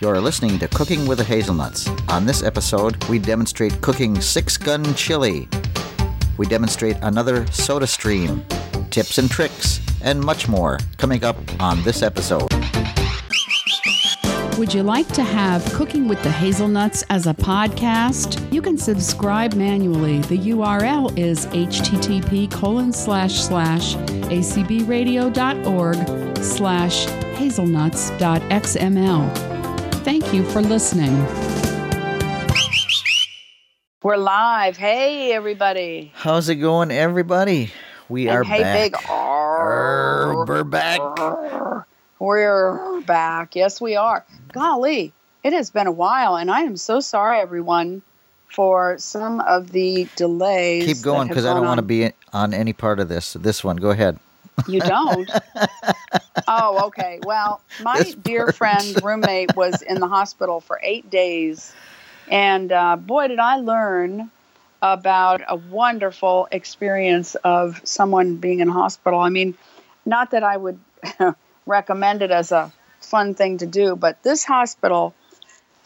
You're listening to Cooking with the Hazelnuts. On this episode, we demonstrate cooking six gun chili. We demonstrate another soda stream, tips and tricks, and much more coming up on this episode. Would you like to have Cooking with the Hazelnuts as a podcast? You can subscribe manually. The URL is http colon slash slash acbradio.org slash hazelnuts.xml. Thank you for listening. We're live. Hey, everybody. How's it going, everybody? We And are hey, back. big. Arr, we're back. We're back. Yes, we are. Golly, it has been a while, and I am so sorry, everyone, for some of the delays. Keep going because I don't want to be on any part of this. This one, go ahead. You don't? oh, okay. Well, my This dear friend, roommate, was in the hospital for eight days. And uh, boy, did I learn about a wonderful experience of someone being in hospital. I mean, not that I would recommend it as a fun thing to do, but this hospital,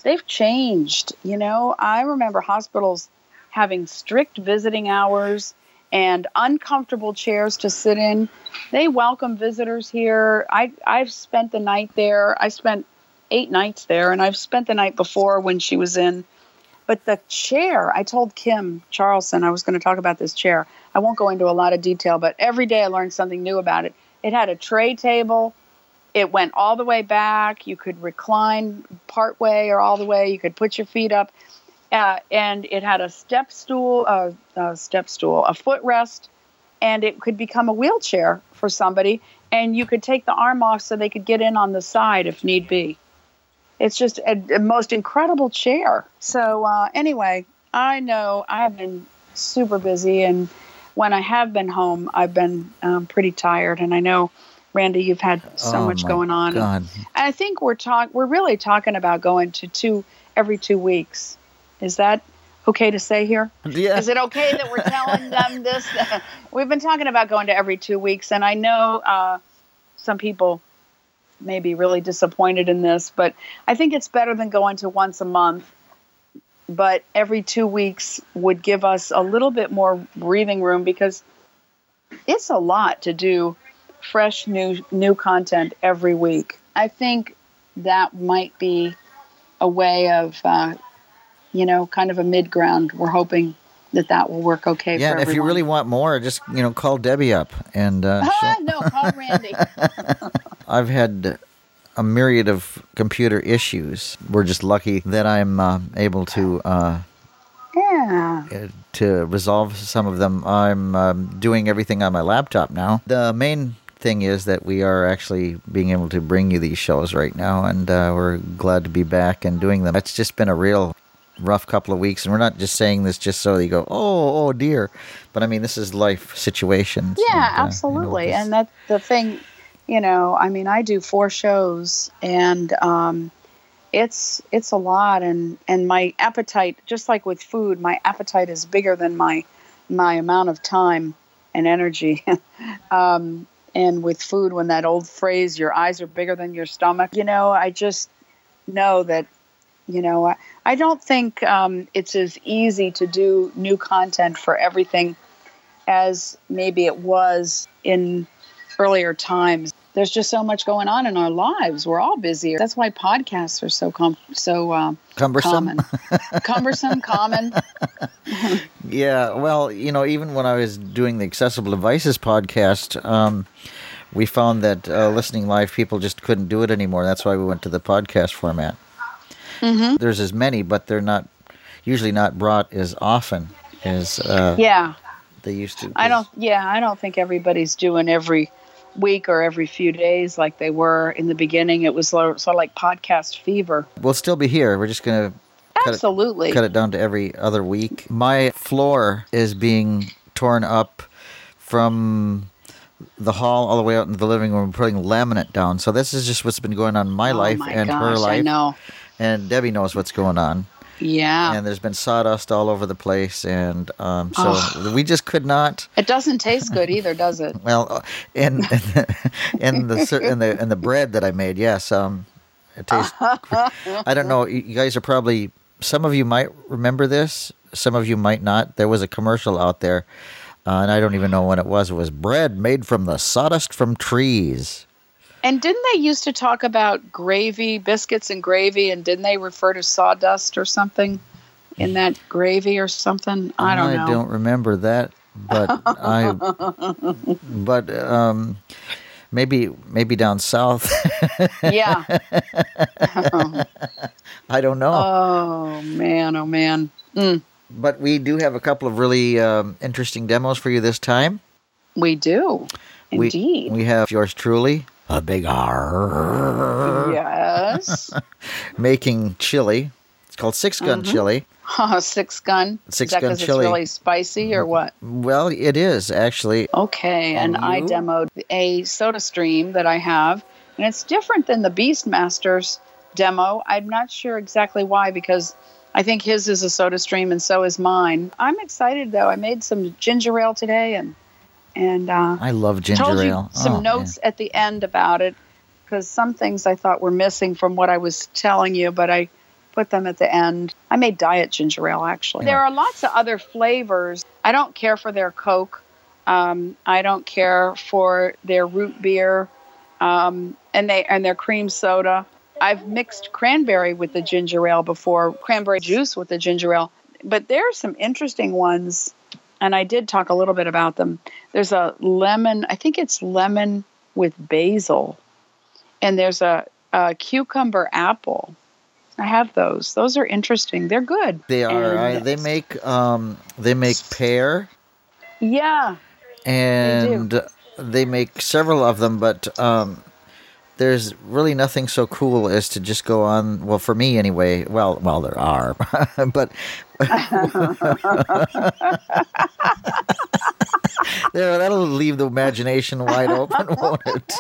they've changed. You know, I remember hospitals having strict visiting hours and uncomfortable chairs to sit in. They welcome visitors here. I I've spent the night there. I spent eight nights there, and I've spent the night before when she was in. But the chair, I told Kim Charleston I was going to talk about this chair. I won't go into a lot of detail, but every day I learned something new about it. It had a tray table. It went all the way back. You could recline part way or all the way. You could put your feet up. Uh, and it had a step stool, uh, a step stool, a footrest, and it could become a wheelchair for somebody. And you could take the arm off so they could get in on the side if need be. It's just a, a most incredible chair. So uh, anyway, I know I have been super busy, and when I have been home, I've been um, pretty tired. And I know, Randy, you've had so Oh, much going on. God. I think we're talk we're really talking about going to two every two weeks. Is that okay to say here? Yeah. Is it okay that we're telling them this? We've been talking about going to every two weeks, and I know uh, some people may be really disappointed in this, but I think it's better than going to once a month. But every two weeks would give us a little bit more breathing room because it's a lot to do fresh new new content every week. I think that might be a way of uh, you know kind of a mid ground. We're hoping that that will work okay. yeah, for and if you really want more, just you know, call Debbie up, and uh, Ah, no, call Randy. I've had a myriad of computer issues. We're just lucky that I'm uh, able to uh, yeah. to resolve some of them. I'm um, doing everything on my laptop now. The main thing is that we are actually being able to bring you these shows right now, and uh, we're glad to be back and doing them. It's just been a real rough couple of weeks, and we're not just saying this just so you go, oh, oh dear, but I mean this is life situations. Yeah, and, uh, you know, absolutely. and that's the thing, you know, I mean, I do four shows and um, it's it's a lot and and my appetite just like with food, my appetite is bigger than my my amount of time and energy. um, and with food when that old phrase your eyes are bigger than your stomach, you know, I just know that you know, I, I don't think um, it's as easy to do new content for everything as maybe it was in earlier times. There's just so much going on in our lives. We're all busy. That's why podcasts are so com- so um, Cumbersome. common, cumbersome, common. Yeah, well, you know, even when I was doing the Accessible Devices podcast, um, we found that uh, listening live people just couldn't do it anymore. That's why we went to the podcast format. Mm-hmm. There's as many, but they're not usually not brought as often as uh, Yeah, they used to. I don't. Yeah, I don't think everybody's doing every week or every few days like they were in the beginning. It was sort of like podcast fever. We'll still be here. We're just gonna cut it, Absolutely. cut it down to every other week. My floor is being torn up from the hall all the way out into the living room, putting laminate down. So this is just what's been going on in my oh life my and gosh, her life. I know. And Debbie knows what's going on. Yeah. And there's been sawdust all over the place, and um, so Oh. we just could not. It doesn't taste good either, does it? Well, uh, and and the and the and the bread that I made, yes, um, It tastes. I don't know. You you guys are probably. Some of you might remember this. Some of you might not. There was a commercial out there, uh, and I don't even know when it was. It was bread made from the sawdust from trees. And didn't they used to talk about gravy, biscuits and gravy, and didn't they refer to sawdust or something in that gravy or something? I don't know. I don't remember that, but I. But um, maybe maybe down south. Yeah. I don't know. oh man, oh man. Mm, but we do have a couple of really um, interesting demos for you this time. we do. We- Indeed. We, have yours truly, a big R, yes. making chili. It's called Six Gun Chili. Uh, six gun. Six Is that gun chili. It's really spicy or what? Well, it is actually. Okay, and I demoed a soda stream that I have, and it's different than the Beastmasters demo. I'm not sure exactly why because I think his is a soda stream and so is mine. I'm excited though. I made some ginger ale today and and uh, I love ginger told you ale. some Oh, notes at the end about it because some things I thought were missing from what I was telling you, but I put them at the end. I made diet ginger ale actually. There are lots of other flavors. I don't care for their Coke. Um, I don't care for their root beer, um, and they and their cream soda. I've mixed cranberry with the ginger ale before, cranberry juice with the ginger ale. But there are some interesting ones, and I did talk a little bit about them. There's a lemon, I think it's lemon with basil, and there's a, a cucumber apple. I have those. Those are interesting. They're good. They are. I, they make um, they make pear Yeah. and they, make several of them, but um, there's really nothing so cool as to just go on. Well, for me anyway. Well, well, there are, but there that'll leave the imagination wide open, won't it?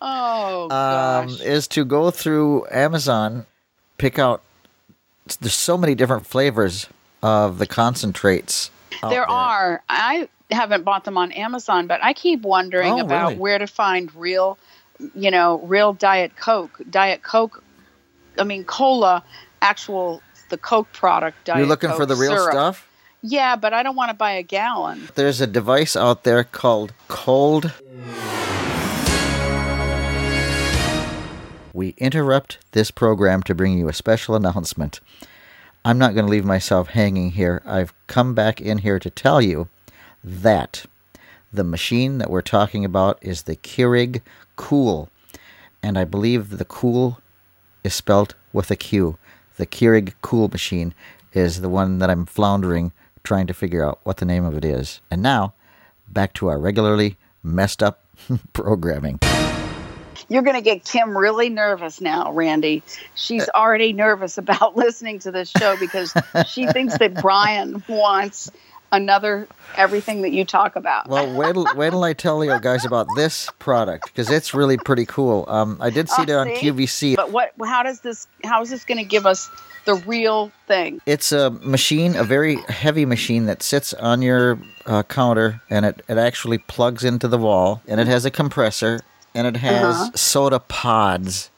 Oh um, is to go through Amazon, pick out. There's so many different flavors of the concentrates. out there are. I haven't bought them on Amazon, but I keep wondering Oh, about really? where to find real, you know, real Diet Coke. Diet Coke, I mean, cola, actual, the Coke product. Diet You're looking for Coke the real syrup. stuff. Yeah, but I don't want to buy a gallon. There's a device out there called Cold. We interrupt this program to bring you a special announcement. I'm not going to leave myself hanging here. I've come back in here to tell you that the machine that we're talking about is the Keurig Cool. And I believe the Cool is spelt with a Q. The Keurig Cool machine is the one that I'm floundering trying to figure out what the name of it is. And now, back to our regularly messed up programming. You're going to get Kim really nervous now, Randy. She's already nervous about listening to this show because she thinks that Brian wants another everything that you talk about. Well, wait till, wait till I tell you guys about this product because it's really pretty cool. Um, I did see Oh, it on see? QVC. But what? How does this? How is this going to give us the real thing? It's a machine, a very heavy machine that sits on your uh, counter, and it, it actually plugs into the wall, and it has a compressor, and it has Uh-huh. soda pods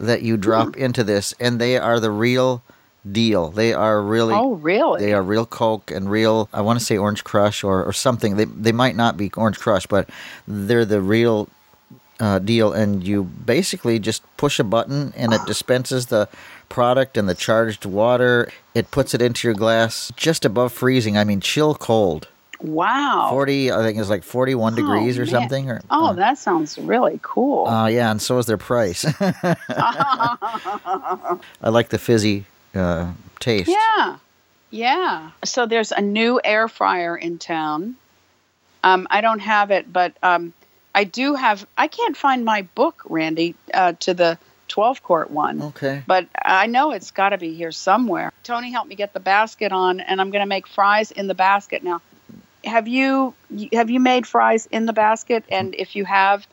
that you drop Hmm. into this, and they are the real deal. They are really. Oh, really? They are real Coke and real. I want to say Orange Crush or, or something. They they might not be Orange Crush, but they're the real uh, deal. And you basically just push a button, and it dispenses the product and the charged water. It puts it into your glass just above freezing. I mean, chill cold. Wow. Forty, I think it's like forty-one degrees or man. something. Or Oh, uh, that sounds really cool. uh, yeah, and so is their price. I like the fizzy uh, taste. yeah. Yeah. So there's a new air fryer in town. Um, I don't have it, but um, I do have. I can't find my book, Randy, uh, to the 12 quart one. Okay. But I know it's got to be here somewhere. Tony helped me get the basket on, and I'm going to make fries in the basket now. Have you have you made fries in the basket? And if you have,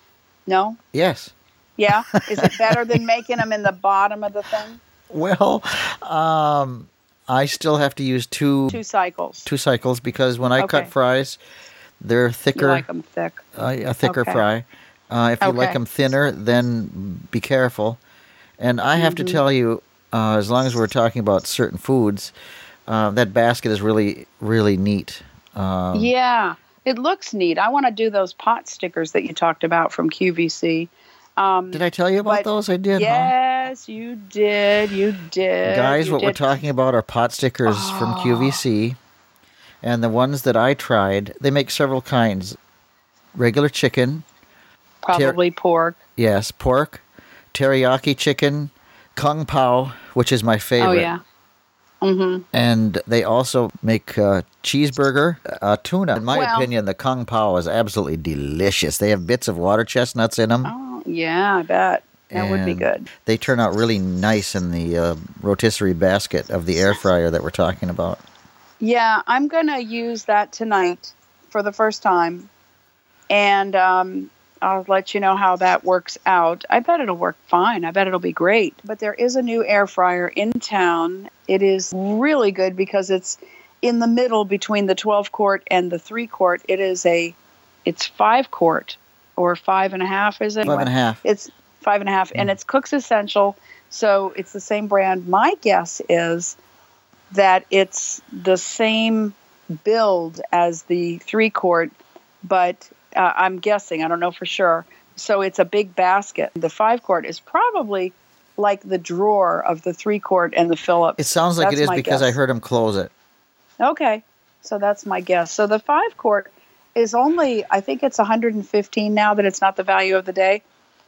no, Yes. yeah, is it better than making them in the bottom of the thing? Well, um, I still have to use two Two cycles. two cycles because when I cut fries, they're You thicker, like them thick. uh, a thicker Okay. fry, Uh, if you like them thinner, then be careful. And I have to tell you, uh, as long as we're talking about certain foods, uh, that basket is really, really neat. Um, yeah, it looks neat. I want to do those pot stickers that you talked about from QVC. Um, Did I tell you about those? I did. huh? Yes, you did. You did. Guys, You what we're talking about are pot stickers from QVC. And the ones that I tried, they make several kinds regular chicken, Probably pork. yes, pork, teriyaki chicken, kung pao, which is my favorite. Oh yeah. Mm-hmm. And they also make uh, cheeseburger, uh, tuna. In my Well- opinion, the kung pao is absolutely delicious. They have bits of water chestnuts in them. Oh yeah, I bet that would be good. They turn out really nice in the uh, rotisserie basket of the air fryer that we're talking about. Yeah, I'm gonna use that tonight for the first time, and um, I'll let you know how that works out. I bet it'll work fine. I bet it'll be great. But there is a new air fryer in town. It is really good because it's in the middle between the 12 quart and the three quart. It is a, it's five quart or five and a half. Is it Five and a half. It's five and a half, and it's Cook's Essential, so it's the same brand. My guess is that it's the same build as the three quart, but uh, I'm guessing. I don't know for sure. So it's a big basket. The five quart is probably like the drawer of the three quart and the Philips. It sounds like That's it is because I heard him close it. Okay, so that's my guess. So the five quart is only, I think it's 115 now that it's not the value of the day.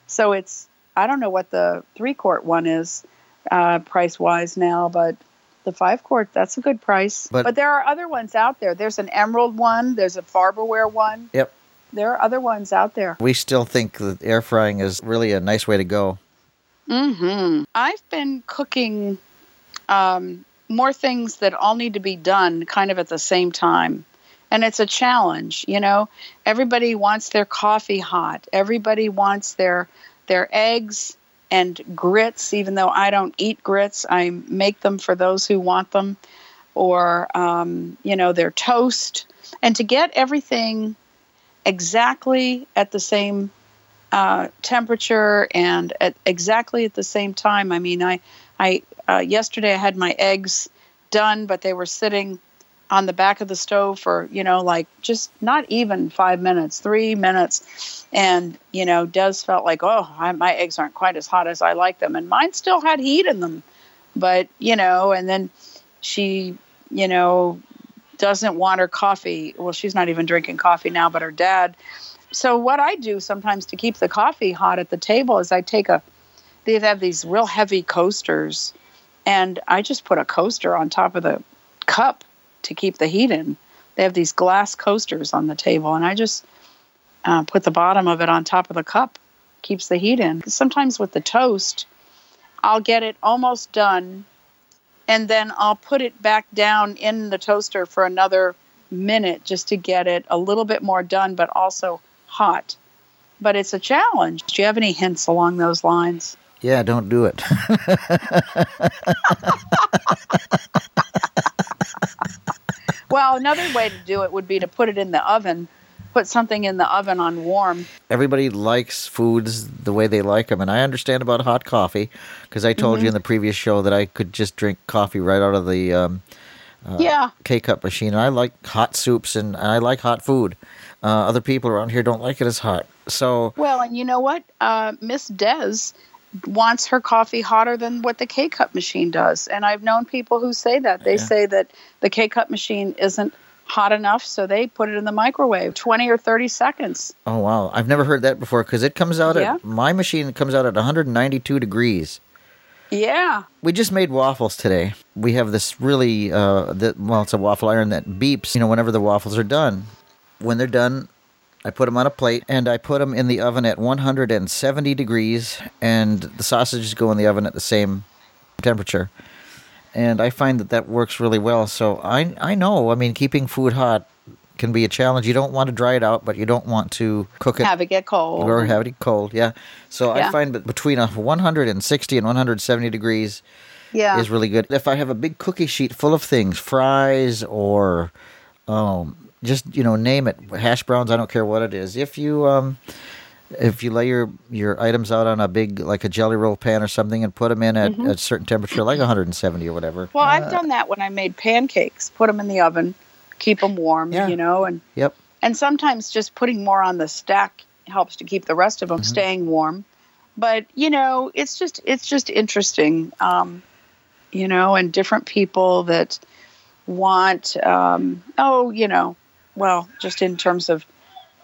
So it's, I don't know what the three quart one is uh, price wise now, but the five quart, that's a good price. But- But, there are other ones out there. There's an Emeril one, there's a Farberware one. Yep. There are other ones out there. We still think that air frying is really a nice way to go. Mm hmm I've been cooking um, more things that all need to be done kind of at the same time. And it's a challenge, you know. Everybody wants their coffee hot. Everybody wants their their eggs and grits, even though I don't eat grits. I make them for those who want them, or um, you know, their toast. And to get everything exactly at the same uh, temperature and at exactly at the same time. I mean, I, I uh, yesterday I had my eggs done, but they were sitting on the back of the stove for you know like just not even five minutes, three minutes, and you know Des felt like oh I, my eggs aren't quite as hot as I like them, and mine still had heat in them, but you know, and then she you know doesn't want her coffee. Well, she's not even drinking coffee now, but her dad. So what I do sometimes to keep the coffee hot at the table is I take a they have these real heavy coasters. And I just put a coaster on top of the cup to keep the heat in. They have these glass coasters on the table and I just uh, put the bottom of it on top of the cup keeps the heat in. Sometimes with the toast I'll get it almost done and then I'll put it back down in the toaster for another minute just to get it a little bit more done but also hot. But it's a challenge. Do you have any hints along those lines? Yeah, don't do it. Well, another way to do it would be to put it in the oven, put something in the oven on warm. Everybody likes foods the way they like them, and I understand about hot coffee because I told you Mm-hmm. in the previous show that I could just drink coffee right out of the um, yeah. K cup machine. And I like hot soups and I like hot food. Uh, other people around here don't like it as hot. So Well, and you know what? Uh, Miss Des wants her coffee hotter than what the K cup machine does. And I've known people who say that. They Yeah. say that the K cup machine isn't hot enough, so they put it in the microwave 20 or 30 seconds. Oh wow, I've never heard that before because it comes out Yeah. at my machine comes out at 192 degrees. Yeah. We just made waffles today. We have this really uh that well, it's a waffle iron that beeps, you know, whenever the waffles are done. When they're done, I put them on a plate and I put them in the oven at 170 degrees and the sausages go in the oven at the same temperature. And I find that that works really well. So I I know, I mean, keeping food hot can be a challenge. You don't want to dry it out, but you don't want to cook it Have it get cold. or have it cold. Yeah. So I find that between a 160 and 170 degrees yeah. is really good. If I have a big cookie sheet full of things, fries or um, just you know name it, hash browns, I don't care what it is. If you um, if you lay your your items out on a big like a jelly roll pan or something and put them in at a certain temperature, like 170 or whatever. Mm-hmm. Well, I've uh, done that when I made pancakes. Put them in the oven, keep them warm, Yeah. you know, and Yep. and sometimes just putting more on the stack helps to keep the rest of them Mm-hmm. staying warm. But you know, it's just it's just interesting, um, you know, and different people that want, um, oh, you know, well, just in terms of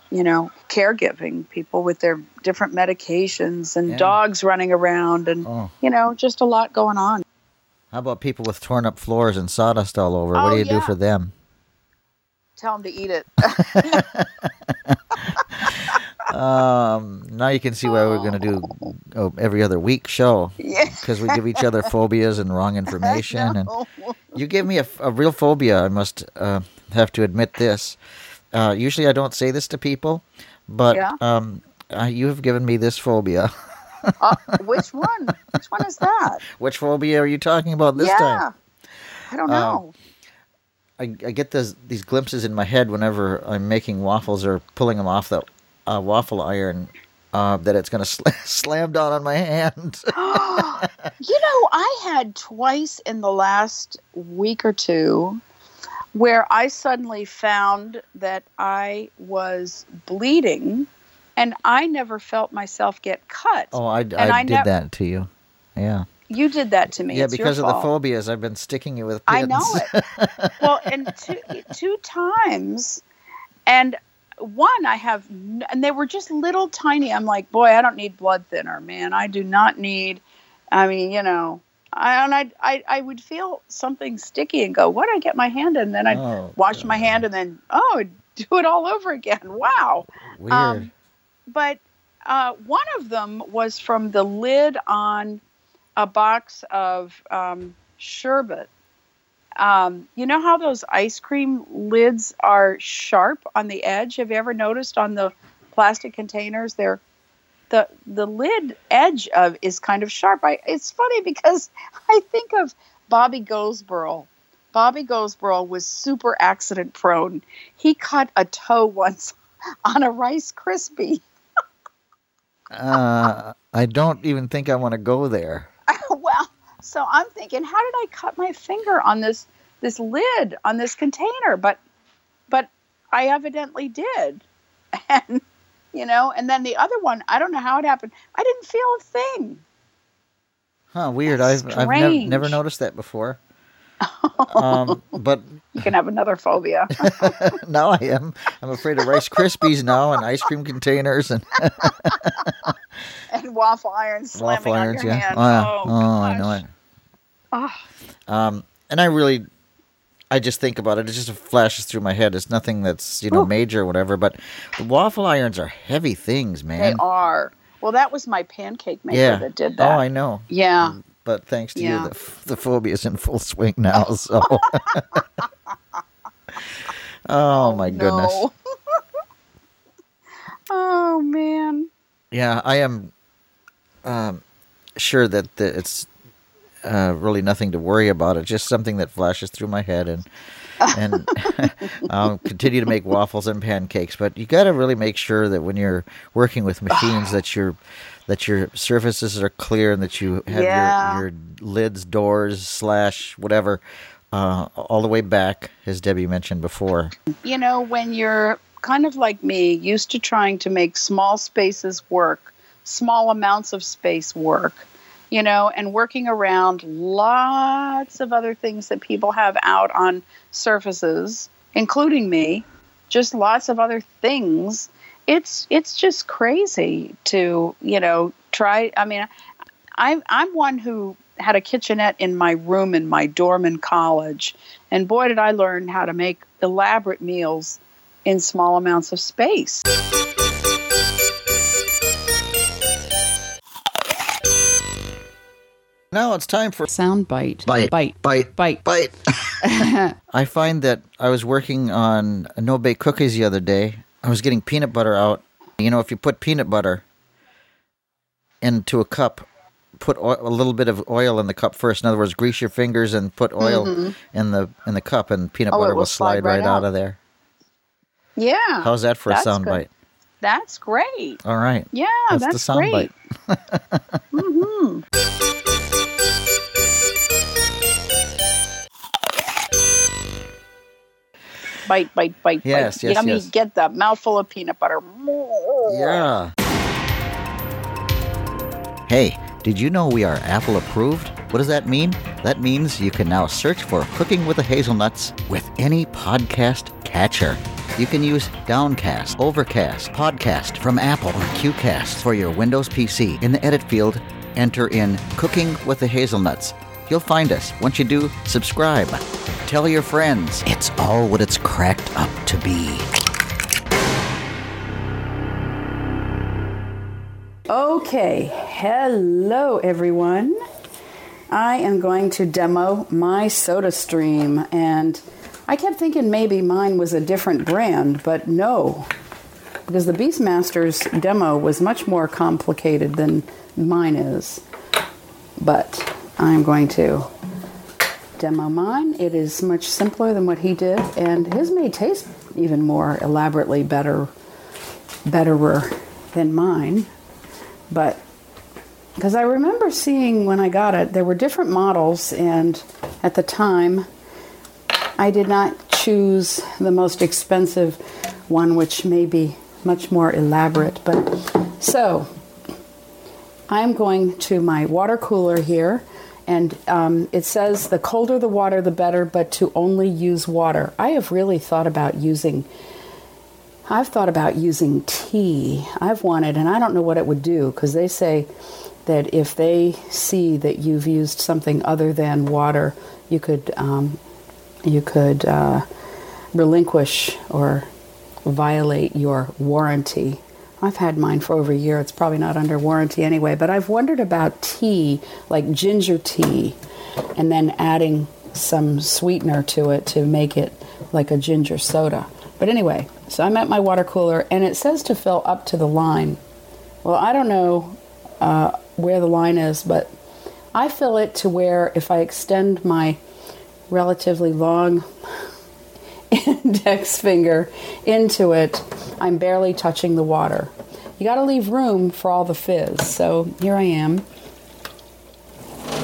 you know caregiving, people with their different medications and Yeah. dogs running around, and Oh. you know, just a lot going on. How about people with torn up floors and sawdust all over? what Oh, do you do for them? Tell them to eat it. Um, now you can see why we're going to do oh, every other week show yeah. because we give each other phobias and wrong information. And you gave me a, a real phobia. I must uh, have to admit this. Uh, usually, I don't say this to people, but Yeah. um, uh, you have given me this phobia. Uh, which one? Which one is that? Which phobia are you talking about this yeah. time? I don't know. I, I get this, these glimpses in my head whenever I'm making waffles or pulling them off the uh, waffle iron. Uh, that it's going to sl- slam down on my hand. you know, I had twice in the last week or two where I suddenly found that I was bleeding and I never felt myself get cut. oh, I, I, I did nev- that to you. Yeah. You did that to me. yeah, It's because of the phobias, I've been sticking you with pins. I know it. well, and two two times, and one I have, and they were just little tiny. I'm like, boy, I don't need blood thinner, man. I do not need. I mean, you know, I and I I, I would feel something sticky and go, what? I get my hand in, and then I'd Oh, wash my hand, and then oh, do it all over again. Wow. Weird. Um, but uh, one of them was from the lid on a box of um, sherbet. Um, you know how those ice cream lids are sharp on the edge? Have you ever noticed on the plastic containers? They're the the lid edge of is kind of sharp. I, it's funny because I think of Bobby Goldsboro. Bobby Goldsboro was super accident prone. He cut a toe once on a Rice Krispie. uh, I don't even think I want to go there. well, so I'm thinking, how did I cut my finger on this this lid on this container? But but I evidently did, and you know, and then the other one, I don't know how it happened. I didn't feel a thing. Huh, weird. That's I've, I've never, never noticed that before. um, but You can have another phobia. now I am. I'm afraid of Rice Krispies now and ice cream containers and and waffle irons slamming waffle on irons. Yeah. Oh. Oh, Oh, I know it. Oh, Um, and I really, I just think about it. It just flashes through my head. It's nothing that's you know Ooh. major or whatever. But the waffle irons are heavy things, man. they are. Well, that was my pancake maker yeah. that did that. Oh, I know. yeah. But thanks to Yeah. you, the, the phobia is in full swing now. So. oh my goodness. Oh man. Yeah, I am um, sure that the, it's uh, really nothing to worry about. It's just something that flashes through my head, and and I'll continue to make waffles and pancakes. But you got to really make sure that when you're working with machines, that your that your surfaces are clear and that you have Yeah. your your lids, doors, slash whatever. Uh, all the way back, as Debbie mentioned before. you know, when you're kind of like me, used to trying to make small spaces work, small amounts of space work, you know, and working around lots of other things that people have out on surfaces, including me, just lots of other things. It's it's just crazy to, you know, try I mean, I'm I'm one who had a kitchenette in my room in my dorm in college, and boy did I learn how to make elaborate meals in small amounts of space. Now it's time for Sound bite. Bite. Bite. bite Bite. bite. I find that I was working on no bake cookies the other day. I was getting peanut butter out. You know, if you put peanut butter into a cup, put oil, a little bit of oil in the cup first. In other words, grease your fingers and put oil in the in the cup, and peanut Mm-hmm. Oh, butter will will slide slide right right out out. of there. Yeah. How's that for a That's sound good. bite? That's great. All right. Yeah, That's, that's, the sound great. bite. Bite, bite, bite, Yes, bite. yes, Yummy. yes. Get the mouthful of peanut butter. Yeah. Hey, did you know we are Apple approved? What does that mean? That means you can now search for Cooking with the Hazelnuts with any podcast catcher. You can use Downcast, Overcast, Podcast from Apple, or QCast for your Windows PC. In the edit field, enter in Cooking with the Hazelnuts. You'll find us. Once you do, subscribe. Tell your friends. It's all what it's cracked up to be. Okay, hello everyone. I am going to demo my soda stream and I kept thinking maybe mine was a different brand, but no. Because the Beastmasters demo was much more complicated than mine is. But I'm going to demo mine. It is much simpler than what he did and his may taste even more elaborately better betterer than mine but because I remember seeing when I got it, there were different models, and at the time, I did not choose the most expensive one, which may be much more elaborate. But so, I'm going to my water cooler here, and um, it says the colder the water, the better, but to only use water. I have really thought about using I've thought about using tea. I've wanted, and I don't know what it would do because they say that if they see that you've used something other than water, you could um, you could uh, relinquish or violate your warranty. I've had mine for over a year. It's probably not under warranty anyway, but I've wondered about tea, like ginger tea, and then adding some sweetener to it to make it like a ginger soda. But anyway, so I'm at my water cooler and it says to fill up to the line. Well, I don't know uh, where the line is, but I fill it to where if I extend my relatively long index finger into it, I'm barely touching the water. You got to leave room for all the fizz. So here I am,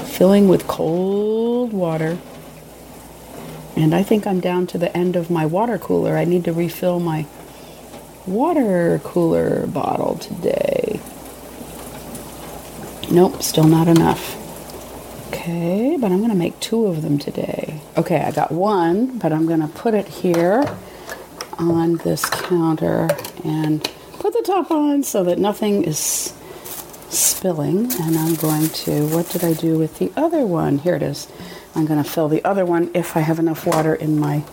filling with cold water. And I think I'm down to the end of my water cooler. I need to refill my water cooler bottle today. Nope, still not enough. Okay, but I'm to make two of them today. Okay, I got one, but I'm to put it here on this counter and put the top on so that nothing is spilling. And I'm going to, what did I do with the other one? Here it is. I'm going to fill the other one if I have enough water in my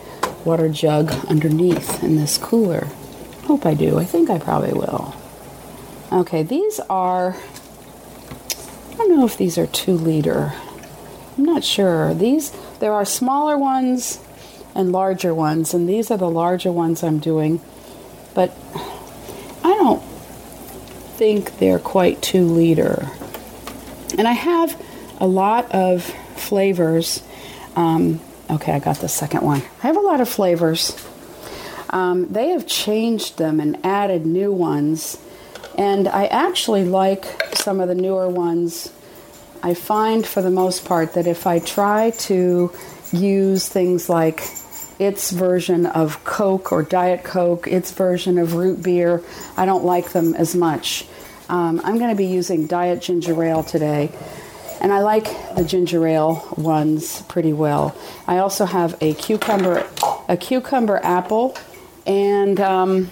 water jug underneath in this cooler. Hope I do. I think I probably will. Okay, these are, I don't know if these are two liter. I'm not sure. These, there are smaller ones and larger ones, and these are the larger ones I'm doing. But I don't think they're quite two liter. And I have a lot of flavors. Um, okay, I got the second one. I have a lot of flavors. Um, they have changed them and added new ones. And I actually like some of the newer ones. I find for the most part that if I try to use things like its version of Coke or Diet Coke, its version of root beer, I don't like them as much. Um, I'm going to be using Diet Ginger Ale today. And I like the ginger ale ones pretty well. I also have a cucumber, a cucumber apple, and um,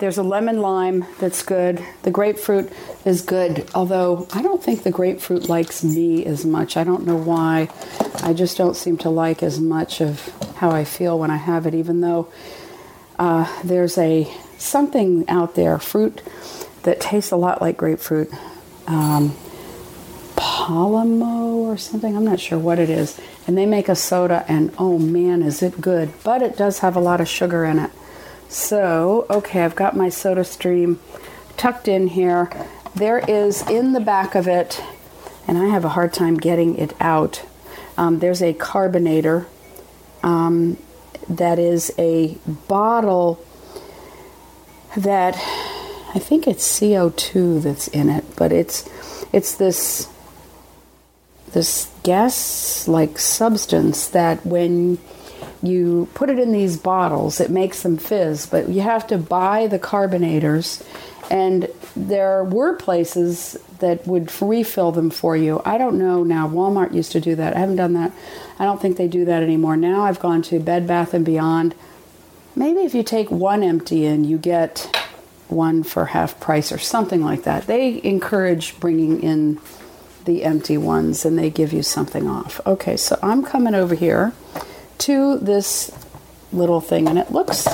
there's a lemon lime that's good. The grapefruit is good, although I don't think the grapefruit likes me as much. I don't know why. I just don't seem to like as much of how I feel when I have it, even though uh, there's a something out there, fruit that tastes a lot like grapefruit. Um, Polimo or something. I'm not sure what it is. And they make a soda, and oh man, is it good! But it does have a lot of sugar in it. So, okay, I've got my soda stream tucked in here. There is in the back of it, and I have a hard time getting it out. Um, there's a carbonator um, that is a bottle that I think it's CO2 that's in it, but it's it's this this gas like substance that when you put it in these bottles, it makes them fizz, but you have to buy the carbonators and there were places that would refill them for you. I don't know now. Walmart used to do that. I haven't done that. I don't think they do that anymore. Now I've gone to Bed Bath and Beyond. Maybe if you take one empty in, you get one for half price or something like that. They encourage bringing in the empty ones and they give you something off. Okay, so I'm coming over here to this little thing and it looks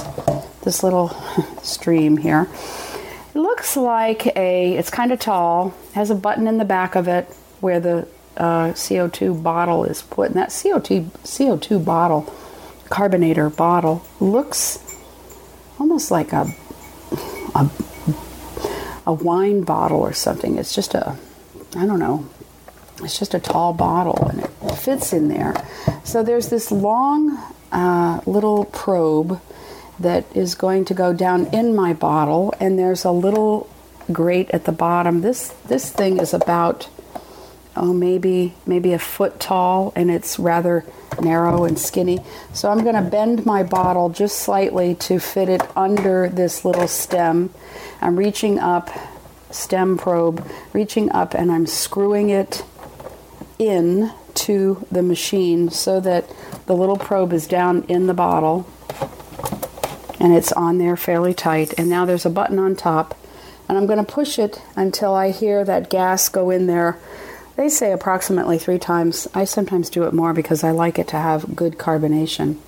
this little stream here it looks like a, it's kind of tall, has a button in the back of it where the uh, CO2 bottle is put. And that CO2, CO2 bottle, carbonator bottle, looks almost like a, a, a wine bottle or something. It's just a, I don't know, it's just a tall bottle and it fits in there. So there's this long uh, little probe that is going to go down in my bottle and there's a little grate at the bottom. This this thing is about oh maybe maybe a foot tall and it's rather narrow and skinny. So i'm going to bend my bottle just slightly to fit it under this little stem. I'm reaching up stem probe reaching up and i'm screwing it in to the machine so that the little probe is down in the bottle and it's on there fairly tight. And now there's a button on top, and I'm going to push it until I hear that gas go in there. They say approximately three times. I sometimes do it more because I like it to have good carbonation.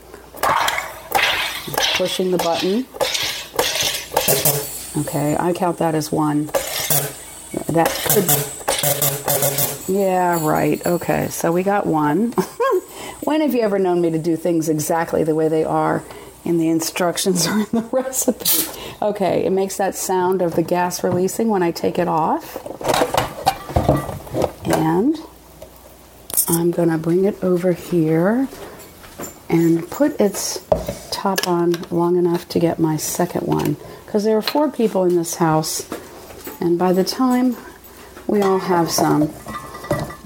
Pushing the button. Okay, I count that as one. That could. Yeah, right. Okay, so we got one. when have you ever known me to do things exactly the way they are? in the instructions or in the recipe. Okay, it makes that sound of the gas releasing when I take it off. And I'm going to bring it over here and put its top on long enough to get my second one. Because there are four people in this house, and by the time we all have some,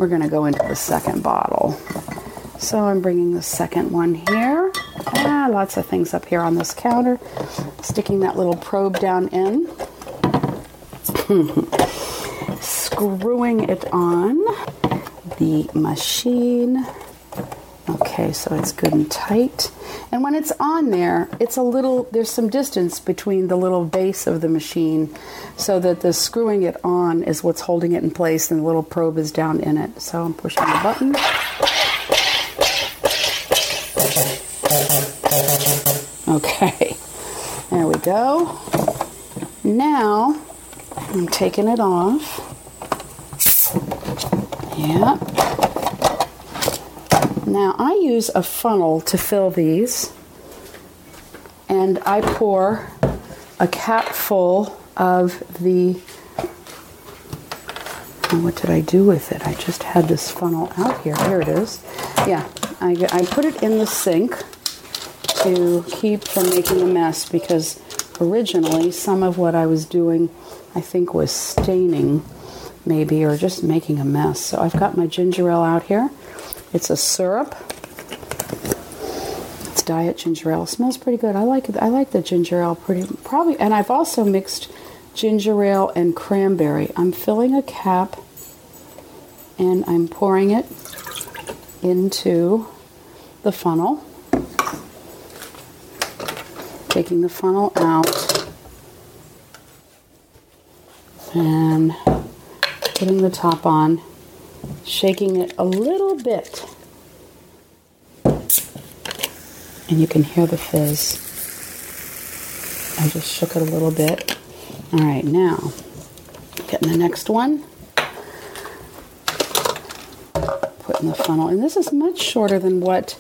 we're going to go into the second bottle. So I'm bringing the second one here. Ah, lots of things up here on this counter. Sticking that little probe down in. Screwing it on the machine. Okay, so it's good and tight. And when it's on there, it's a little, there's some distance between the little base of the machine so that the screwing it on is what's holding it in place and the little probe is down in it. So I'm pushing the button. Okay, there we go. Now I'm taking it off. Yeah. Now I use a funnel to fill these, and I pour a cap full of the. What did I do with it? I just had this funnel out here. Here it is. Yeah, I, I put it in the sink to keep from making a mess because originally some of what I was doing I think was staining maybe or just making a mess. So I've got my ginger ale out here. It's a syrup. It's diet ginger ale. It smells pretty good. I like it. I like the ginger ale pretty probably and I've also mixed ginger ale and cranberry. I'm filling a cap and I'm pouring it into the funnel taking the funnel out and putting the top on, shaking it a little bit. And you can hear the fizz. I just shook it a little bit. All right, now getting the next one. Putting in the funnel, and this is much shorter than what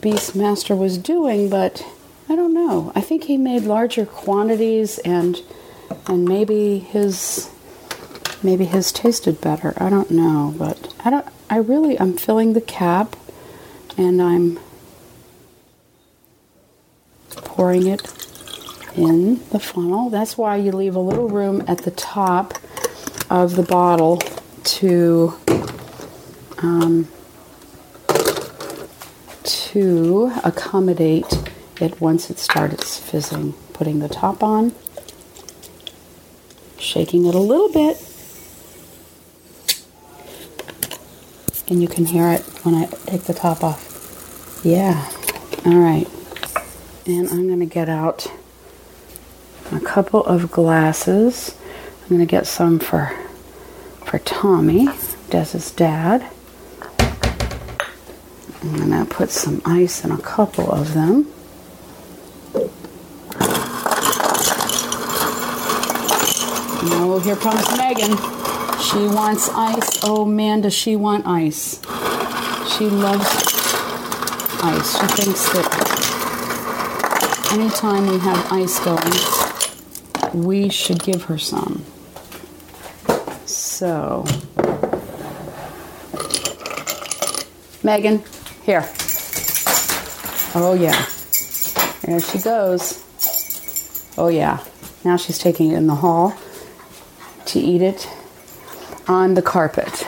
Beastmaster was doing, but I don't know. I think he made larger quantities and and maybe his maybe his tasted better. I don't know, but I don't I really I'm filling the cap and I'm pouring it in the funnel. That's why you leave a little room at the top of the bottle to um, to accommodate it once it starts fizzing. Putting the top on, shaking it a little bit, and you can hear it when I take the top off. Yeah. All right. And I'm going to get out a couple of glasses. I'm going to get some for for Tommy, Des's dad. I'm going to put some ice in a couple of them. Oh, here comes Megan. She wants ice. Oh man, does she want ice? She loves ice. She thinks that anytime we have ice going, we should give her some. So, Megan, here. Oh, yeah. There she goes. Oh, yeah. Now she's taking it in the hall to eat it on the carpet.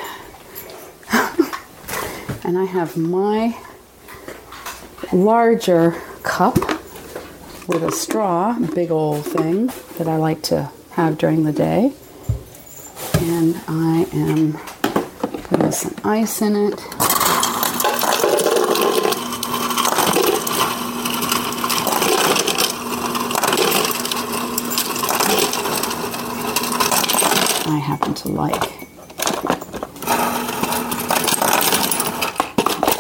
and I have my larger cup with a straw, big old thing that I like to have during the day. And I am putting some ice in it. I happen to like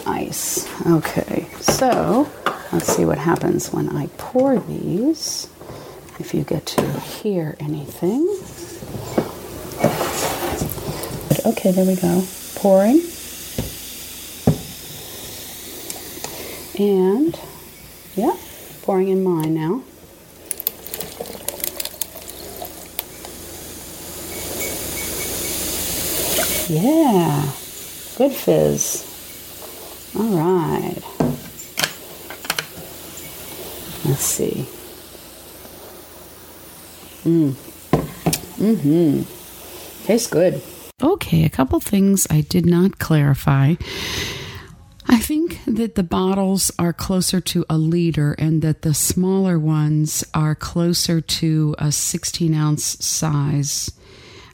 ice. Okay, so let's see what happens when I pour these. If you get to hear anything. Okay, there we go. Pouring. And, yeah, pouring in mine now. Yeah, good fizz. All right. Let's see. Mm. Mm-hmm. Tastes good. Okay, a couple things I did not clarify. I think that the bottles are closer to a liter and that the smaller ones are closer to a 16 ounce size.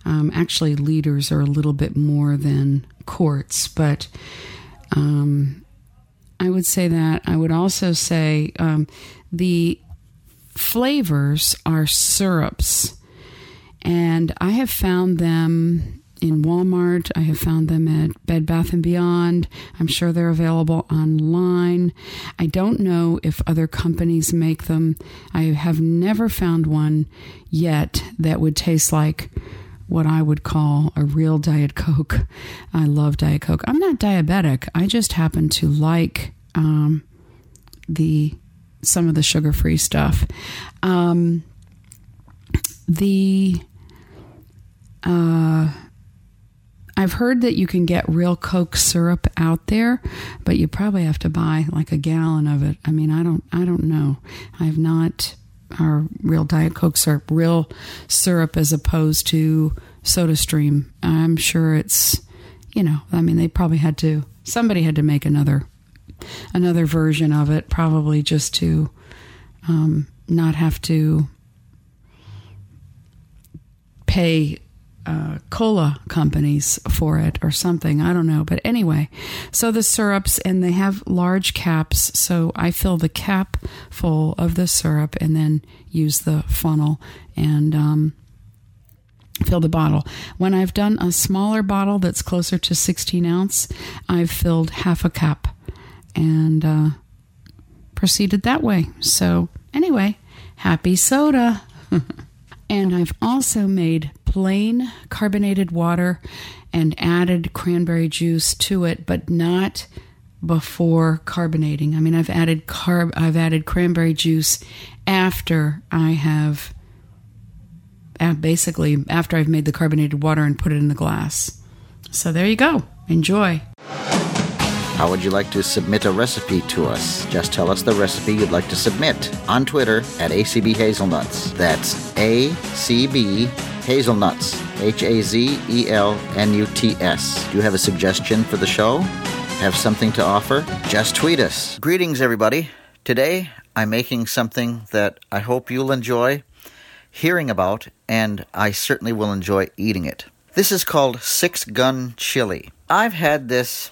Um, actually, liters are a little bit more than quarts, but um, I would say that. I would also say um, the flavors are syrups, and I have found them in Walmart. I have found them at Bed Bath and Beyond. I'm sure they're available online. I don't know if other companies make them. I have never found one yet that would taste like what I would call a real Diet Coke. I love Diet Coke. I'm not diabetic. I just happen to like um, the some of the sugar free stuff. Um, the uh, I've heard that you can get real Coke syrup out there, but you probably have to buy like a gallon of it. I mean, I don't, I don't know. I've not our real Diet Coke syrup, real syrup as opposed to Soda Stream. I'm sure it's, you know, I mean, they probably had to, somebody had to make another, another version of it, probably just to um, not have to pay uh, cola companies for it or something. I don't know. But anyway, so the syrups, and they have large caps. So I fill the cap full of the syrup and then use the funnel and um, fill the bottle. When I've done a smaller bottle that's closer to 16 ounce, I've filled half a cup and uh, proceeded that way. So, anyway, happy soda. and I've also made plain carbonated water and added cranberry juice to it, but not before carbonating. I mean, I've added carb I've added cranberry juice after I have uh, basically after I've made the carbonated water and put it in the glass. So there you go. Enjoy. How would you like to submit a recipe to us? Just tell us the recipe you'd like to submit on Twitter at ACB Hazelnuts. That's ACB Hazelnuts. H A Z E L N U T S. Do you have a suggestion for the show? Have something to offer? Just tweet us. Greetings, everybody. Today I'm making something that I hope you'll enjoy hearing about, and I certainly will enjoy eating it. This is called Six Gun Chili. I've had this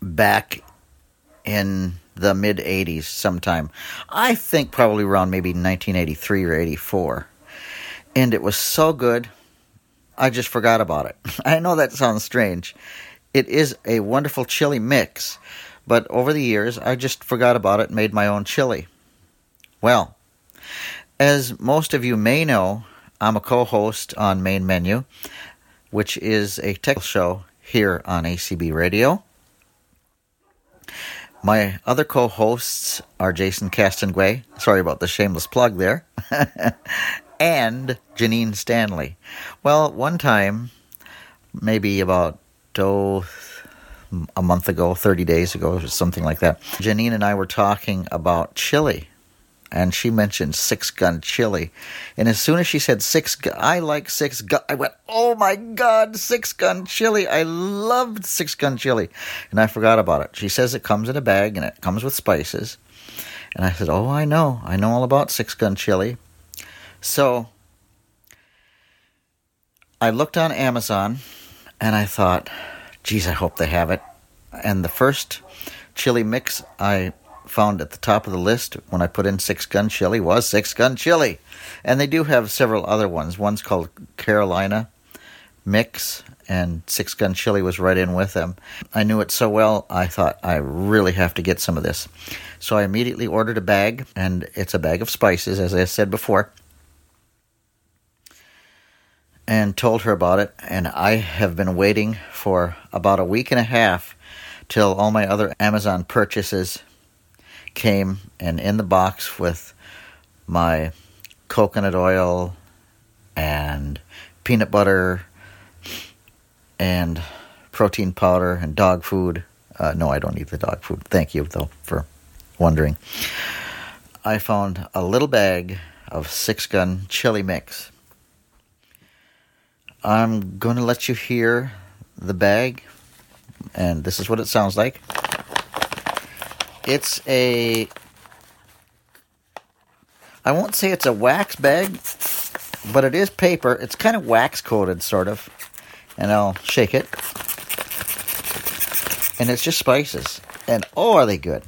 back in the mid 80s sometime. I think probably around maybe 1983 or 84. And it was so good, I just forgot about it. I know that sounds strange. It is a wonderful chili mix, but over the years I just forgot about it and made my own chili. Well, as most of you may know, I'm a co host on Main Menu, which is a tech show here on ACB Radio. My other co hosts are Jason Castonguay. Sorry about the shameless plug there. and Janine Stanley. Well, one time, maybe about, oh, a month ago, 30 days ago, or something like that, Janine and I were talking about chili and she mentioned six gun chili. And as soon as she said six, gun, I like six gun. I went, oh my god, six gun chili! I loved six gun chili, and I forgot about it. She says it comes in a bag and it comes with spices, and I said, oh, I know, I know all about six gun chili. So I looked on Amazon, and I thought, geez, I hope they have it. And the first chili mix I found at the top of the list when I put in Six Gun Chili was Six Gun Chili. And they do have several other ones. One's called Carolina Mix, and Six Gun Chili was right in with them. I knew it so well, I thought I really have to get some of this. So I immediately ordered a bag, and it's a bag of spices, as I said before. And told her about it, and I have been waiting for about a week and a half till all my other Amazon purchases came and in the box with my coconut oil and peanut butter and protein powder and dog food. Uh, no, I don't eat the dog food. Thank you, though, for wondering. I found a little bag of six gun chili mix. I'm going to let you hear the bag, and this is what it sounds like. It's a. I won't say it's a wax bag, but it is paper. It's kind of wax coated, sort of. And I'll shake it. And it's just spices. And oh, are they good!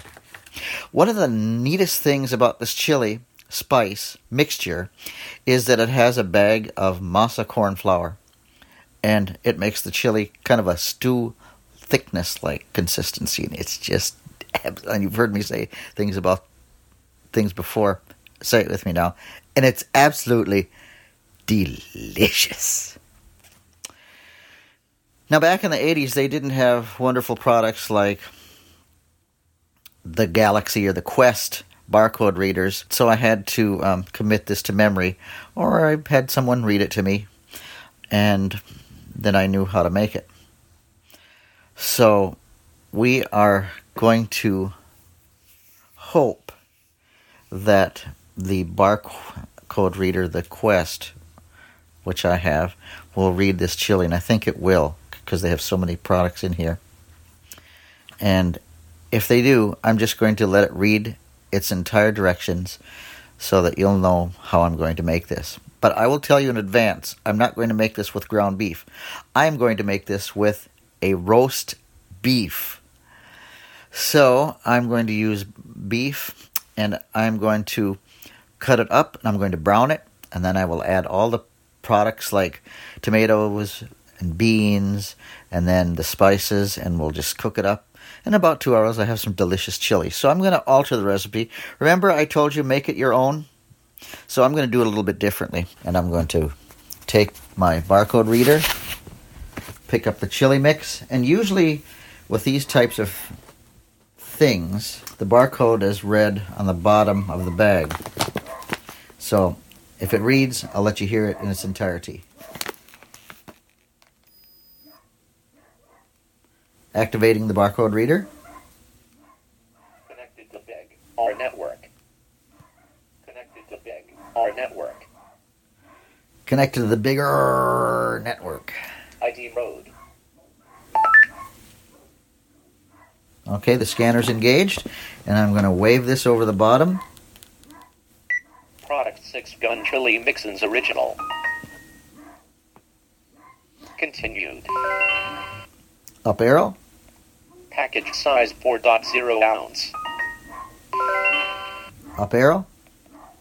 One of the neatest things about this chili spice mixture is that it has a bag of masa corn flour. And it makes the chili kind of a stew thickness like consistency. And it's just and you've heard me say things about things before. Say it with me now. And it's absolutely delicious. Now, back in the 80s, they didn't have wonderful products like the Galaxy or the Quest barcode readers, so I had to um, commit this to memory, or I had someone read it to me, and then I knew how to make it. So, we are going to hope that the barcode reader, the Quest, which I have, will read this chili, and I think it will because they have so many products in here. And if they do, I'm just going to let it read its entire directions so that you'll know how I'm going to make this. But I will tell you in advance, I'm not going to make this with ground beef. I'm going to make this with a roast beef. So I'm going to use beef and I'm going to cut it up and I'm going to brown it and then I will add all the products like tomatoes and beans and then the spices and we'll just cook it up. In about two hours, I have some delicious chili. So I'm going to alter the recipe. Remember, I told you make it your own? So I'm going to do it a little bit differently. And I'm going to take my barcode reader, pick up the chili mix, and usually with these types of things, the barcode is read on the bottom of the bag. So if it reads, I'll let you hear it in its entirety. Activating the barcode reader. Connected to Big R network. Connected to Big R network. Connected to the bigger network. ID mode. Okay, the scanner's engaged, and I'm going to wave this over the bottom. Product 6 Gun Chili Mixins Original. Continued. Up arrow. Package size 4.0 ounce. Up arrow.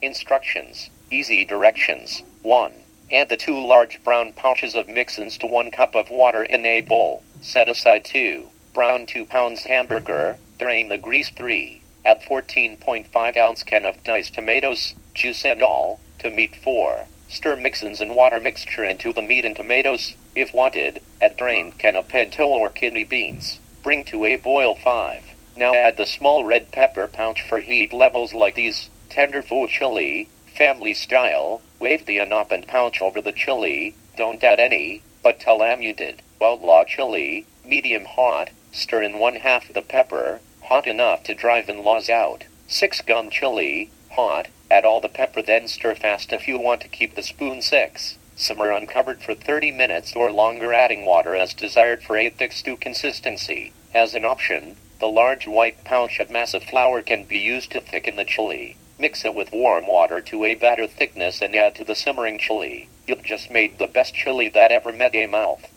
Instructions. Easy directions. 1. Add the two large brown pouches of mixins to 1 cup of water in a bowl. Set aside 2. Brown 2 pounds hamburger. Drain the grease 3. Add 14.5 ounce can of diced tomatoes, juice and all, to meat 4. Stir mixins and water mixture into the meat and tomatoes. If wanted, add drained can of pinto or kidney beans. Bring to a boil 5. Now add the small red pepper pouch for heat levels like these. Tenderfoot chili, family style. Wave the unopened pouch over the chili. Don't add any, but tell Am you did. Outlaw chili, medium hot. Stir in one half the pepper, hot enough to drive in-laws out. 6 gun chili, hot. Add all the pepper then stir fast if you want to keep the spoon 6. Simmer uncovered for 30 minutes or longer adding water as desired for a thick stew consistency. As an option, the large white pouch of masa flour can be used to thicken the chili. Mix it with warm water to a batter thickness and add to the simmering chili. You've just made the best chili that ever met a mouth.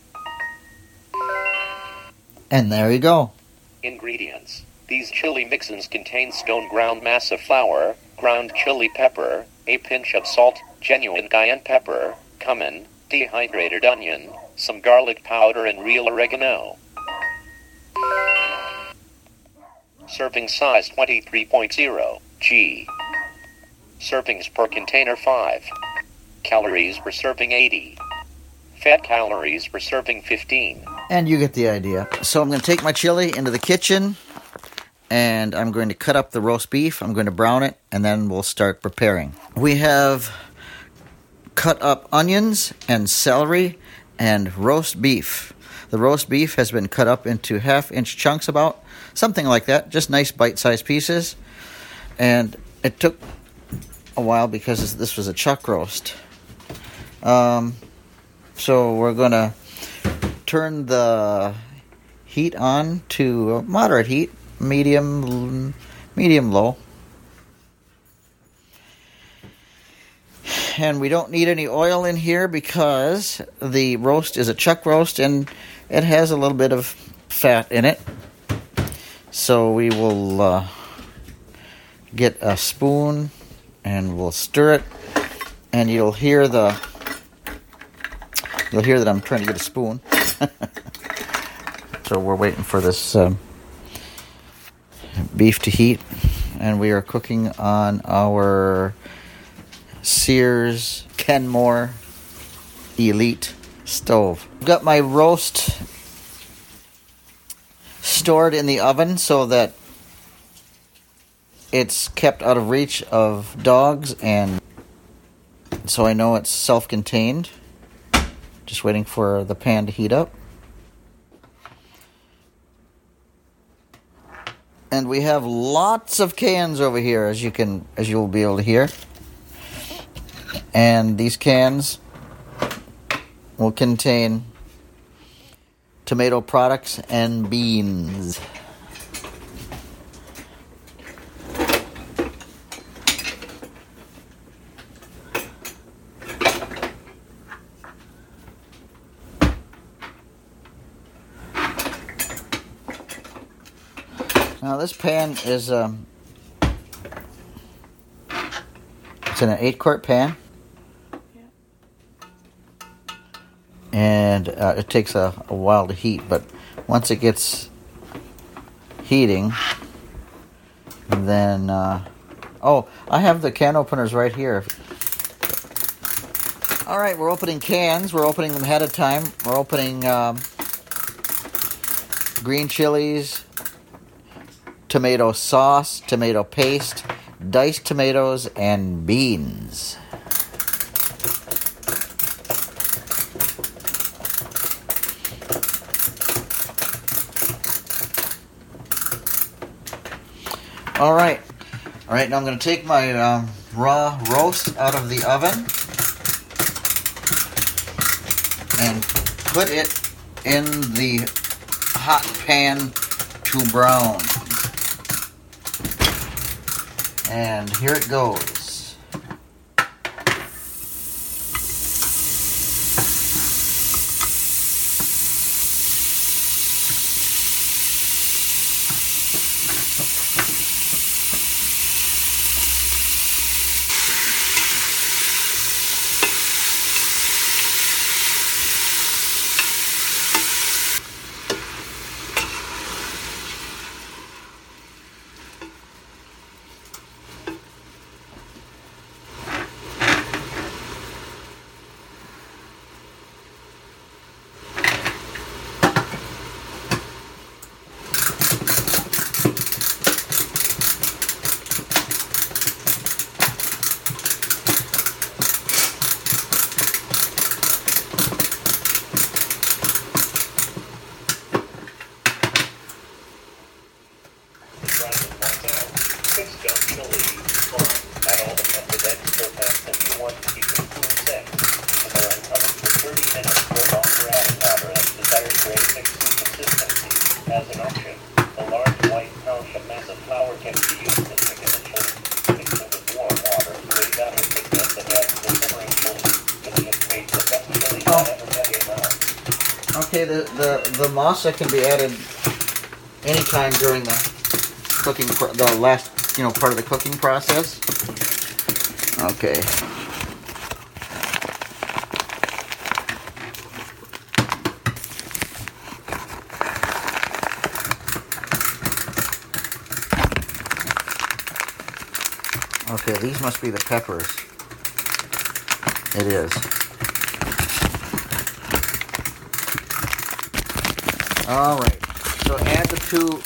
And there you go. Ingredients. These chili mixins contain stone ground masa flour, ground chili pepper, a pinch of salt, genuine cayenne pepper, cumin, dehydrated onion, some garlic powder and real oregano. Serving size 23.0 G. Servings per container 5. Calories per serving 80. Fat calories per serving 15. And you get the idea. So I'm going to take my chili into the kitchen and I'm going to cut up the roast beef. I'm going to brown it and then we'll start preparing. We have cut up onions and celery and roast beef. The roast beef has been cut up into half inch chunks, about something like that, just nice bite sized pieces. And it took a while because this was a chuck roast. Um, so we're to turn the heat on to moderate heat, medium, medium low. And we don't need any oil in here because the roast is a chuck roast and it has a little bit of fat in it. So we will uh, get a spoon and we'll stir it, and you'll hear the you'll hear that I'm trying to get a spoon. so we're waiting for this um, beef to heat, and we are cooking on our Sears Kenmore Elite stove. I've got my roast stored in the oven so that it's kept out of reach of dogs and so I know it's self-contained. Just waiting for the pan to heat up. And we have lots of cans over here as you can as you'll be able to hear. And these cans will contain tomato products and beans. Now this pan is um, it's in an eight quart pan, and uh, it takes a, a while to heat. But once it gets heating, then uh, oh, I have the can openers right here. All right, we're opening cans. We're opening them ahead of time. We're opening um, green chilies, tomato sauce, tomato paste, diced tomatoes, and beans. All right, all right. Now I'm going to take my um, raw roast out of the oven and put it in the hot pan to brown. And here it goes. Brandon wants out. Six gun chili. Fun. Add all the pepper vegetable fats that you want to keep it cool set. Simmer and cover for 30 minutes or longer adding water as desired grade mixing consistency. As an option, the large white pound of masa flour can be used to thicken the chili. Mix it with warm water to a better thickness that adds to the simmering chili. This just creates the best chili Oh. I've ever made in mouth. Okay, the, the, the masa can be added anytime during the cooking, the last, you know, part of the cooking process. Okay. Okay, these must be the peppers. It is. All right. So add the two,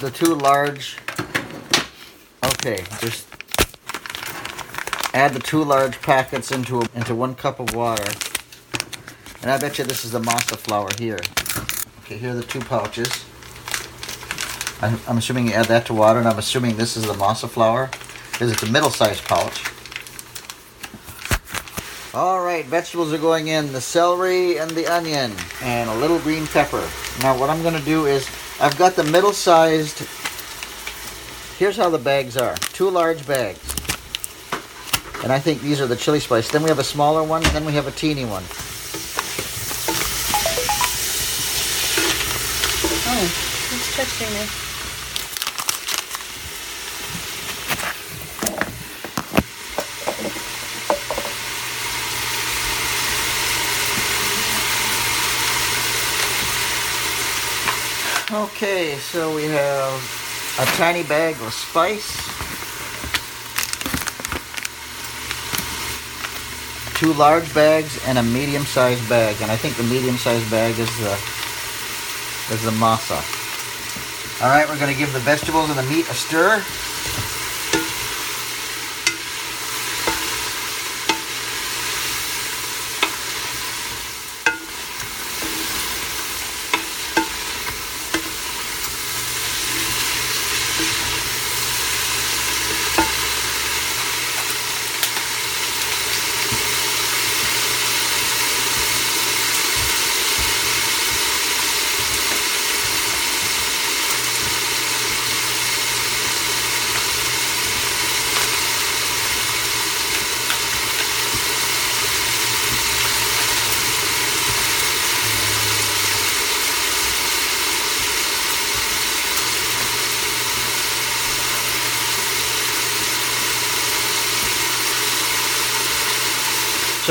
the two large. Okay, just add the two large packets into a, into one cup of water. And I bet you this is the masa flour here. Okay, here are the two pouches. I'm, I'm assuming you add that to water, and I'm assuming this is the masa flour because it's a middle-sized pouch. All right, vegetables are going in the celery and the onion and a little green pepper. Now, what I'm going to do is I've got the middle sized. Here's how the bags are two large bags. And I think these are the chili spice. Then we have a smaller one, and then we have a teeny one. Oh, who's texting me? Okay, so we have a tiny bag of spice, two large bags, and a medium-sized bag. And I think the medium-sized bag is the is the masa. All right, we're going to give the vegetables and the meat a stir.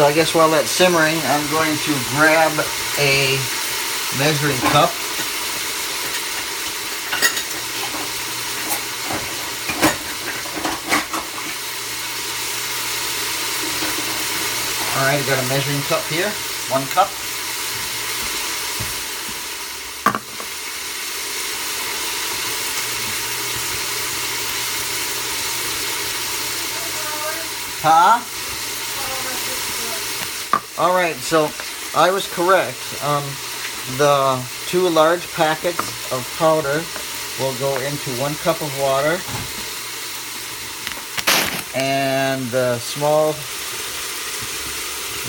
So I guess while that's simmering, I'm going to grab a measuring cup. All right, I got a measuring cup here. One cup. Huh? All right, so I was correct. Um, the two large packets of powder will go into one cup of water, and the small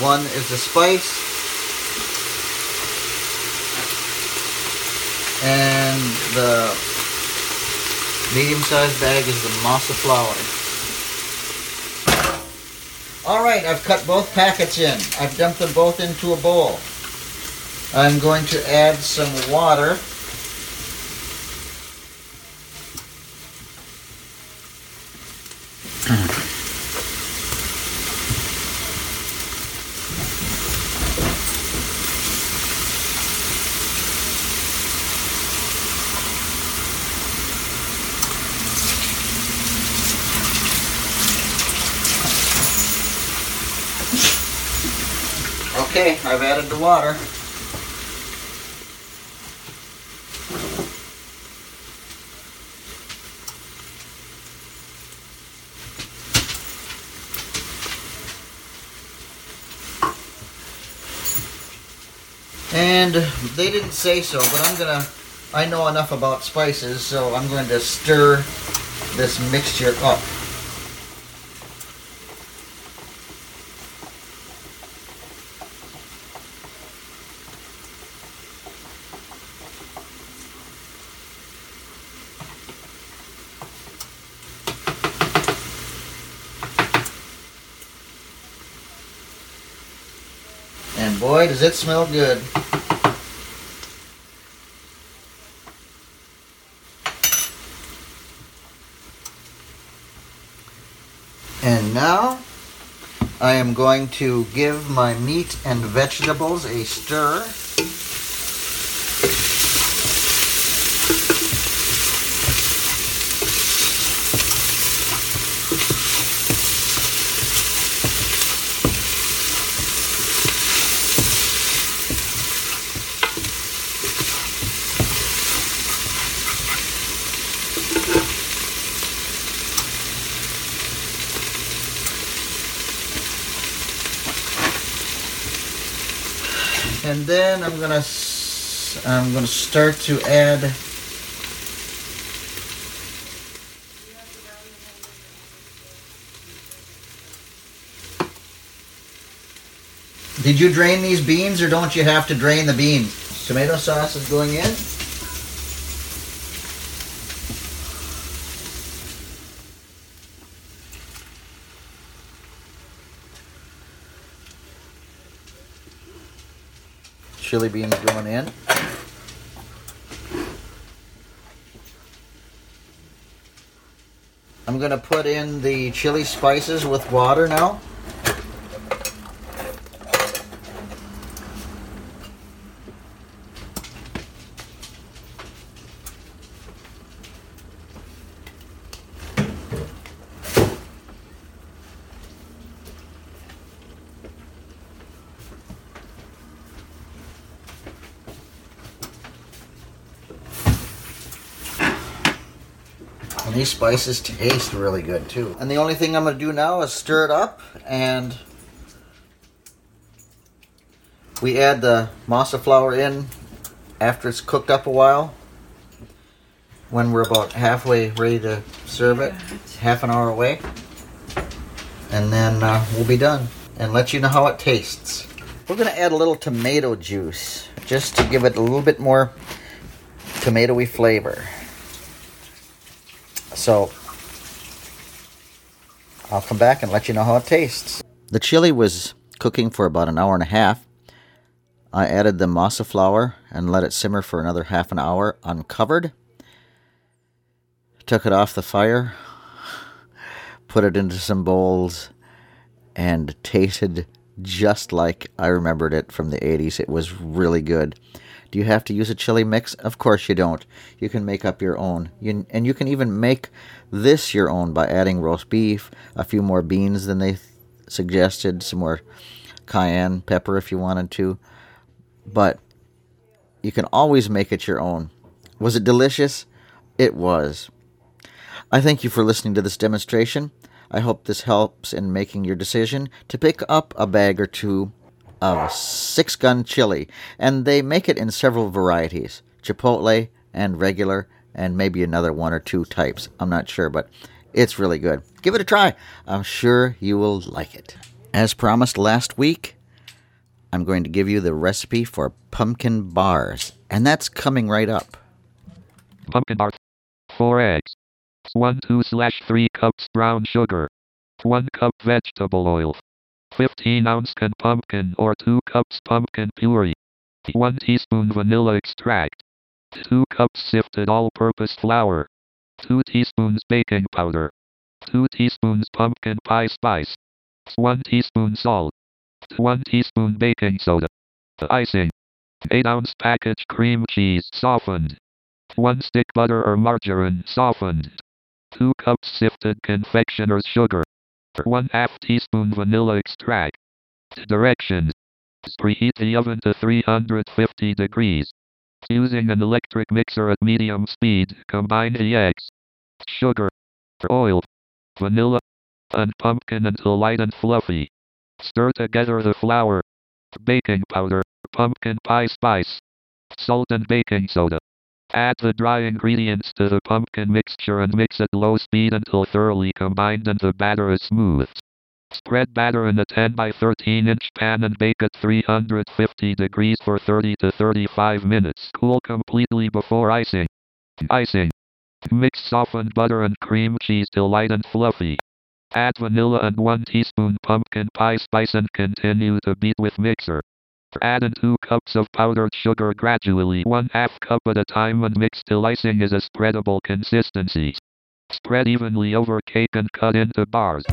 one is the spice. And the medium-sized bag is the masa flour. All right, I've cut both packets in. I've dumped them both into a bowl. I'm going to add some water. Okay, I've added the water. And they didn't say so, but I'm gonna, I know enough about spices, so I'm going to stir this mixture up. And boy, does it smell good. And now I am going to give my meat and vegetables a stir. Then I'm gonna I'm gonna start to add Did you drain these beans or don't you have to drain the beans? Tomato sauce is going in. Chili beans going in. I'm going to put in the chili spices with water now. These spices taste really good too. And the only thing I'm going to do now is stir it up and we add the masa flour in after it's cooked up a while. When we're about halfway ready to serve it, half an hour away. And then uh, we'll be done and let you know how it tastes. We're going to add a little tomato juice just to give it a little bit more tomatoey flavor. So I'll come back and let you know how it tastes. The chili was cooking for about an hour and a half. I added the masa flour and let it simmer for another half an hour uncovered. Took it off the fire, put it into some bowls, and tasted just like I remembered it from the 80s. It was really good. Do you have to use a chili mix? Of course you don't. You can make up your own. You, and you can even make this your own by adding roast beef, a few more beans than they th- suggested, some more cayenne pepper if you wanted to. But you can always make it your own. Was it delicious? It was. I thank you for listening to this demonstration. I hope this helps in making your decision to pick up a bag or two of six gun chili, and they make it in several varieties chipotle and regular, and maybe another one or two types. I'm not sure, but It's really good. Give it a try. I'm sure you will like it. As promised last week, I'm going to give you the recipe for pumpkin bars, and that's coming right up. Pumpkin bars. 4 eggs. 1 2 slash 3 cups brown sugar. 1 cup vegetable oil. 15 ounce pumpkin or 2 cups pumpkin puree. 1 teaspoon vanilla extract. 2 cups sifted all-purpose flour. 2 teaspoons baking powder. 2 teaspoons pumpkin pie spice. 1 teaspoon salt. 1 teaspoon baking soda. The icing. 8 ounce package cream cheese softened. 1 stick butter or margarine softened. 2 cups sifted confectioner's sugar. 1 half teaspoon vanilla extract. Directions. Preheat the oven to 350 degrees. Using an electric mixer at medium speed, combine the eggs, sugar, oil, vanilla, and pumpkin until light and fluffy. Stir together the flour, baking powder, pumpkin pie spice, salt and baking soda. Add the dry ingredients to the pumpkin mixture and mix at low speed until thoroughly combined and the batter is smooth. Spread batter in a 10 by 13 inch pan and bake at 350 degrees for 30 to 35 minutes. Cool completely before icing. Icing. Mix softened butter and cream cheese till light and fluffy. Add vanilla and 1 teaspoon pumpkin pie spice and continue to beat with mixer. Add in 2 cups of powdered sugar gradually 1 half cup at a time and mix till icing is a spreadable consistency. Spread evenly over cake and cut into bars.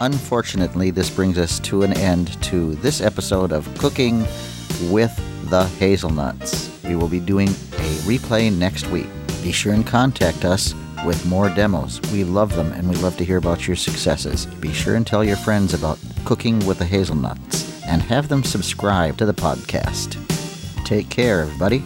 Unfortunately, this brings us to an end to this episode of Cooking with the Hazelnuts. We will be doing a replay next week. Be sure and contact us with more demos. We love them and we love to hear about your successes. Be sure and tell your friends about Cooking with the Hazelnuts and have them subscribe to the podcast. Take care, everybody.